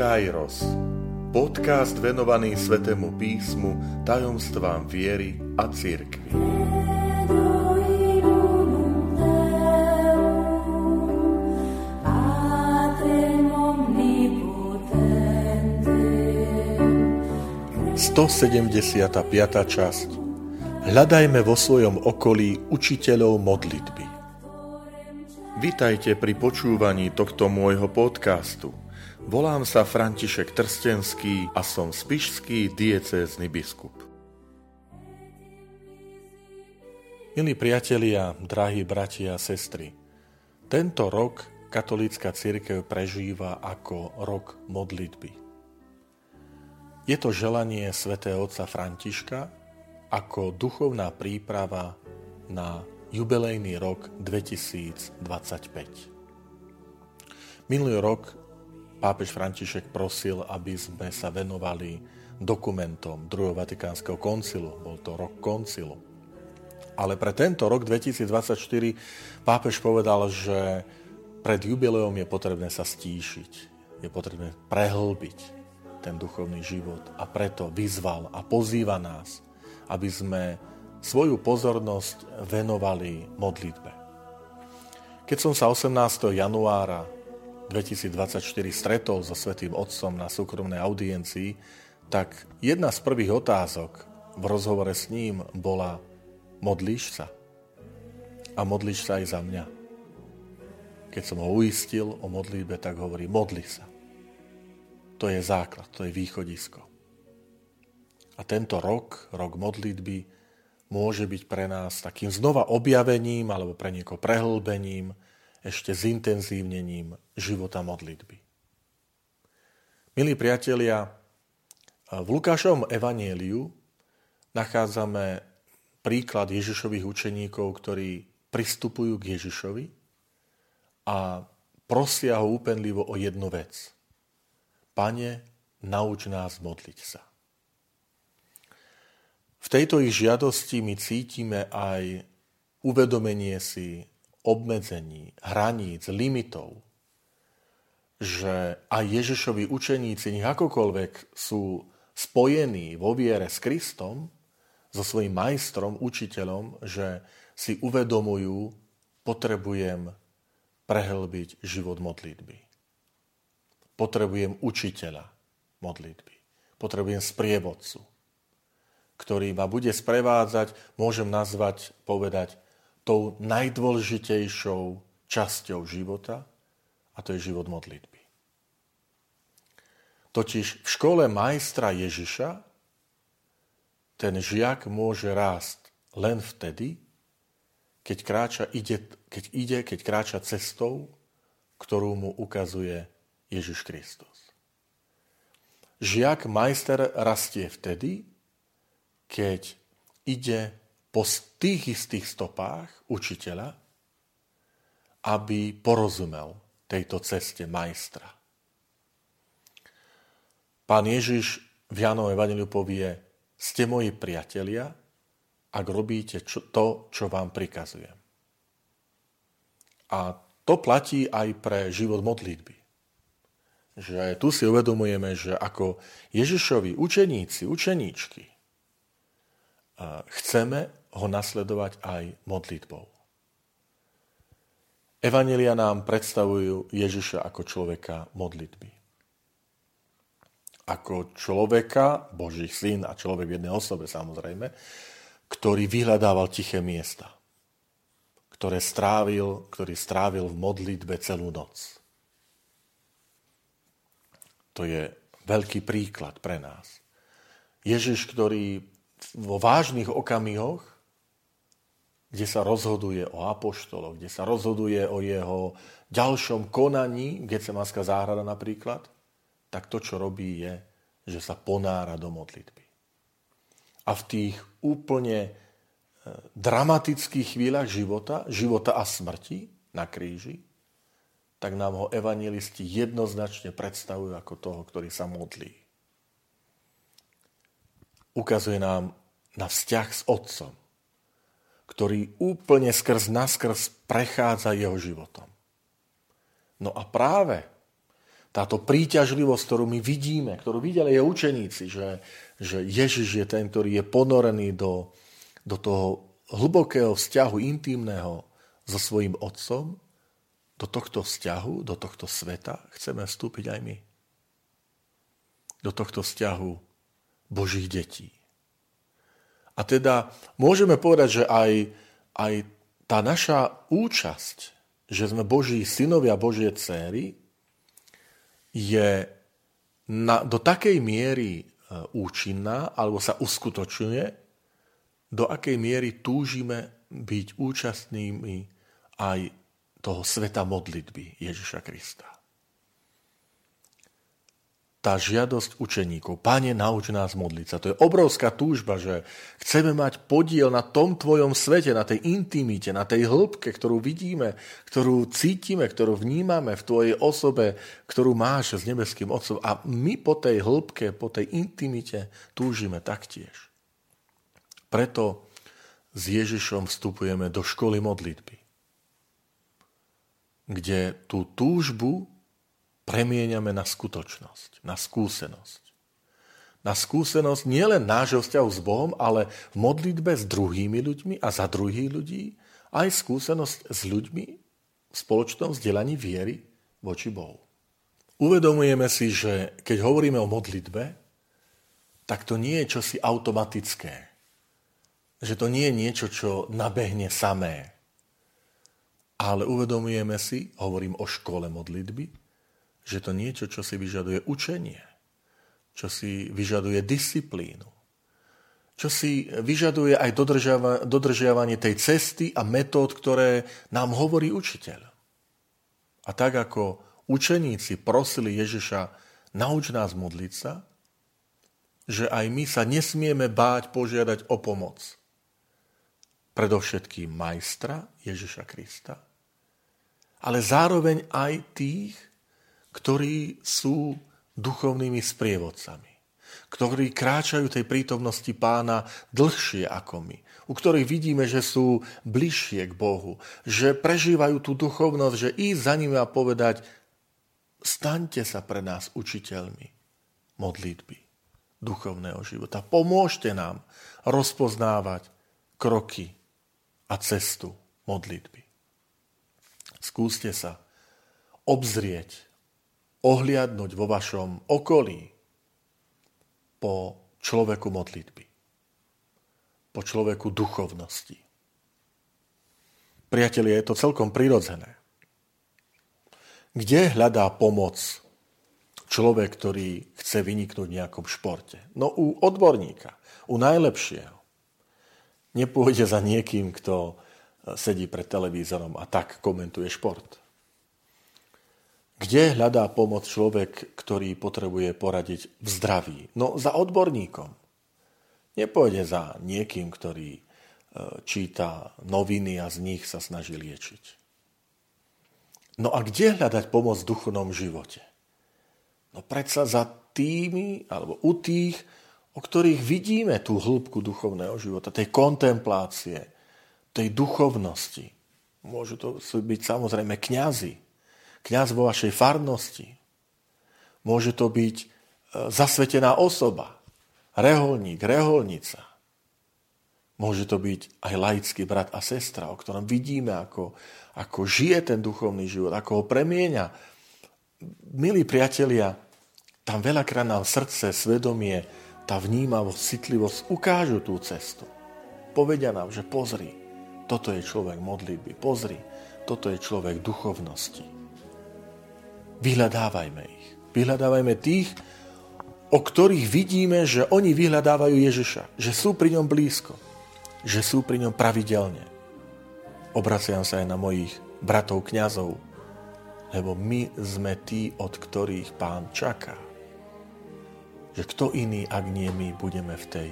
Kairos. Podcast venovaný Svetému písmu, tajomstvám viery a sedemdesiata piata časť Hľadajme vo svojom okolí učiteľov modlitby. Vitajte pri počúvaní tohto môjho podcastu. Volám sa František Trstenský a som spišský diecézny biskup. Milí priatelia, drahí bratia a sestry, tento rok katolícka církev prežíva ako rok modlitby. Je to želanie svätého otca Františka ako duchovná príprava na jubilejný rok 2025. Minulý rok pápež František prosil, aby sme sa venovali dokumentom druhého Vatikánskeho koncilu. Bol to rok koncilu. Ale pre tento rok 2024 pápež povedal, že pred jubileom je potrebné sa stíšiť. Je potrebné prehlbiť ten duchovný život. A preto vyzval a pozýva nás, aby sme svoju pozornosť venovali modlitbe. Keď som sa 18. januára 2024 stretol so Svetým Otcom na súkromnej audiencii, tak jedna z prvých otázok v rozhovore s ním bola modlíš sa? A modlíš sa aj za mňa? Keď som ho uistil o modlitbe, tak hovorí modli sa. To je základ, to je východisko. A tento rok, rok modlitby, môže byť pre nás takým znova objavením alebo pre niekoho prehlbením, ešte zintenzívnením života modlitby. Milí priatelia, v Lukášovom evanieliu nachádzame príklad Ježišových učeníkov, ktorí pristupujú k Ježišovi a prosia ho úpenlivo o jednu vec. Pane, nauč nás modliť sa. V tejto ich žiadosti my cítime aj uvedomenie si obmedzení, hraníc, limitov, že aj Ježišovi učeníci, nech akokoľvek sú spojení vo viere s Kristom, so svojím majstrom, učiteľom, že si uvedomujú, potrebujem prehlbiť život modlitby. Potrebujem učiteľa modlitby. Potrebujem sprievodcu ktorý ma bude sprevádzať, môžem nazvať, povedať, tou najdôležitejšou časťou života, a to je život modlitby. Totiž v škole majstra Ježiša ten žiak môže rásť len vtedy, keď, kráča, ide, keď ide, keď kráča cestou, ktorú mu ukazuje Ježiš Kristus. Žiak majster rastie vtedy, keď ide po tých istých stopách učiteľa, aby porozumel tejto ceste majstra. Pán Ježiš v Jánovom Evangeliu povie, ste moji priatelia, ak robíte to, čo vám prikazujem. A to platí aj pre život modlitby. Že tu si uvedomujeme, že ako Ježišovi učeníci, učeníčky, chceme ho nasledovať aj modlitbou. Evanelia nám predstavujú Ježiša ako človeka modlitby. Ako človeka, Boží syn a človek v jednej osobe samozrejme, ktorý vyhľadával tiché miesta, ktoré strávil, ktorý strávil v modlitbe celú noc. To je veľký príklad pre nás. Ježiš, ktorý vo vážnych okamihoch, kde sa rozhoduje o apoštoloch, kde sa rozhoduje o jeho ďalšom konaní, Gecemanská záhrada napríklad, tak to, čo robí, je, že sa ponára do modlitby. A v tých úplne e, dramatických chvíľach života, života a smrti na kríži, tak nám ho evangelisti jednoznačne predstavujú ako toho, ktorý sa modlí ukazuje nám na vzťah s Otcom, ktorý úplne skrz naskrz prechádza jeho životom. No a práve táto príťažlivosť, ktorú my vidíme, ktorú videli aj učeníci, že, že Ježiš je ten, ktorý je ponorený do, do toho hlbokého vzťahu intimného so svojím otcom, do tohto vzťahu, do tohto sveta chceme vstúpiť aj my. Do tohto vzťahu Božích detí. A teda môžeme povedať, že aj, aj tá naša účasť, že sme Boží synovia, Božie céry, je na, do takej miery e, účinná, alebo sa uskutočňuje, do akej miery túžime byť účastnými aj toho sveta modlitby Ježiša Krista. Tá žiadosť učeníkov, Pane, nauč nás modliť sa. To je obrovská túžba, že chceme mať podiel na tom tvojom svete, na tej intimite, na tej hĺbke, ktorú vidíme, ktorú cítime, ktorú vnímame v tvojej osobe, ktorú máš s nebeským Otcom. A my po tej hĺbke, po tej intimite túžime taktiež. Preto s Ježišom vstupujeme do školy modlitby kde tú túžbu premieňame na skutočnosť, na skúsenosť. Na skúsenosť nielen nášho vzťahu s Bohom, ale v modlitbe s druhými ľuďmi a za druhých ľudí, aj skúsenosť s ľuďmi v spoločnom vzdelaní viery voči Bohu. Uvedomujeme si, že keď hovoríme o modlitbe, tak to nie je čosi automatické. Že to nie je niečo, čo nabehne samé. Ale uvedomujeme si, hovorím o škole modlitby, že to niečo, čo si vyžaduje učenie, čo si vyžaduje disciplínu, čo si vyžaduje aj dodržiavanie tej cesty a metód, ktoré nám hovorí učiteľ. A tak ako učeníci prosili Ježiša, nauč nás modliť sa, že aj my sa nesmieme báť požiadať o pomoc. Predovšetkým majstra Ježiša Krista, ale zároveň aj tých, ktorí sú duchovnými sprievodcami, ktorí kráčajú tej prítomnosti pána dlhšie ako my, u ktorých vidíme, že sú bližšie k Bohu, že prežívajú tú duchovnosť, že ísť za nimi a povedať, staňte sa pre nás učiteľmi modlitby duchovného života. Pomôžte nám rozpoznávať kroky a cestu modlitby. Skúste sa obzrieť, ohliadnúť vo vašom okolí po človeku modlitby, po človeku duchovnosti. Priatelia, je to celkom prirodzené. Kde hľadá pomoc človek, ktorý chce vyniknúť v nejakom športe? No u odborníka, u najlepšieho. Nepôjde za niekým, kto sedí pred televízorom a tak komentuje šport. Kde hľadá pomoc človek, ktorý potrebuje poradiť v zdraví? No za odborníkom. Nepôjde za niekým, ktorý e, číta noviny a z nich sa snaží liečiť. No a kde hľadať pomoc v duchovnom živote? No predsa za tými, alebo u tých, o ktorých vidíme tú hĺbku duchovného života, tej kontemplácie, tej duchovnosti. Môžu to byť samozrejme kňazi, kňaz vo vašej farnosti. Môže to byť e, zasvetená osoba, reholník, reholnica. Môže to byť aj laický brat a sestra, o ktorom vidíme, ako, ako žije ten duchovný život, ako ho premieňa. Milí priatelia, tam veľakrát nám srdce, svedomie, tá vnímavosť, citlivosť ukážu tú cestu. Povedia nám, že pozri, toto je človek modlitby. Pozri, toto je človek duchovnosti. Vyhľadávajme ich. Vyhľadávajme tých, o ktorých vidíme, že oni vyhľadávajú Ježiša. Že sú pri ňom blízko. Že sú pri ňom pravidelne. Obraciam sa aj na mojich bratov kňazov, lebo my sme tí, od ktorých pán čaká. Že kto iný, ak nie my, budeme v tej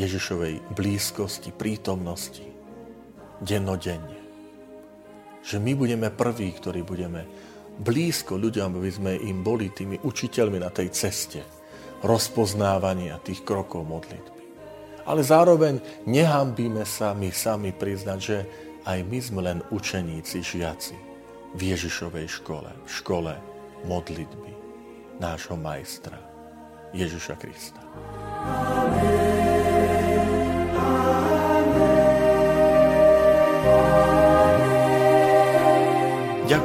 Ježišovej blízkosti, prítomnosti dennodenne. Že my budeme prví, ktorí budeme blízko ľuďom, aby sme im boli tými učiteľmi na tej ceste rozpoznávania tých krokov modlitby. Ale zároveň nehambíme sa my sami priznať, že aj my sme len učeníci, žiaci v Ježišovej škole, v škole modlitby nášho majstra Ježiša Krista.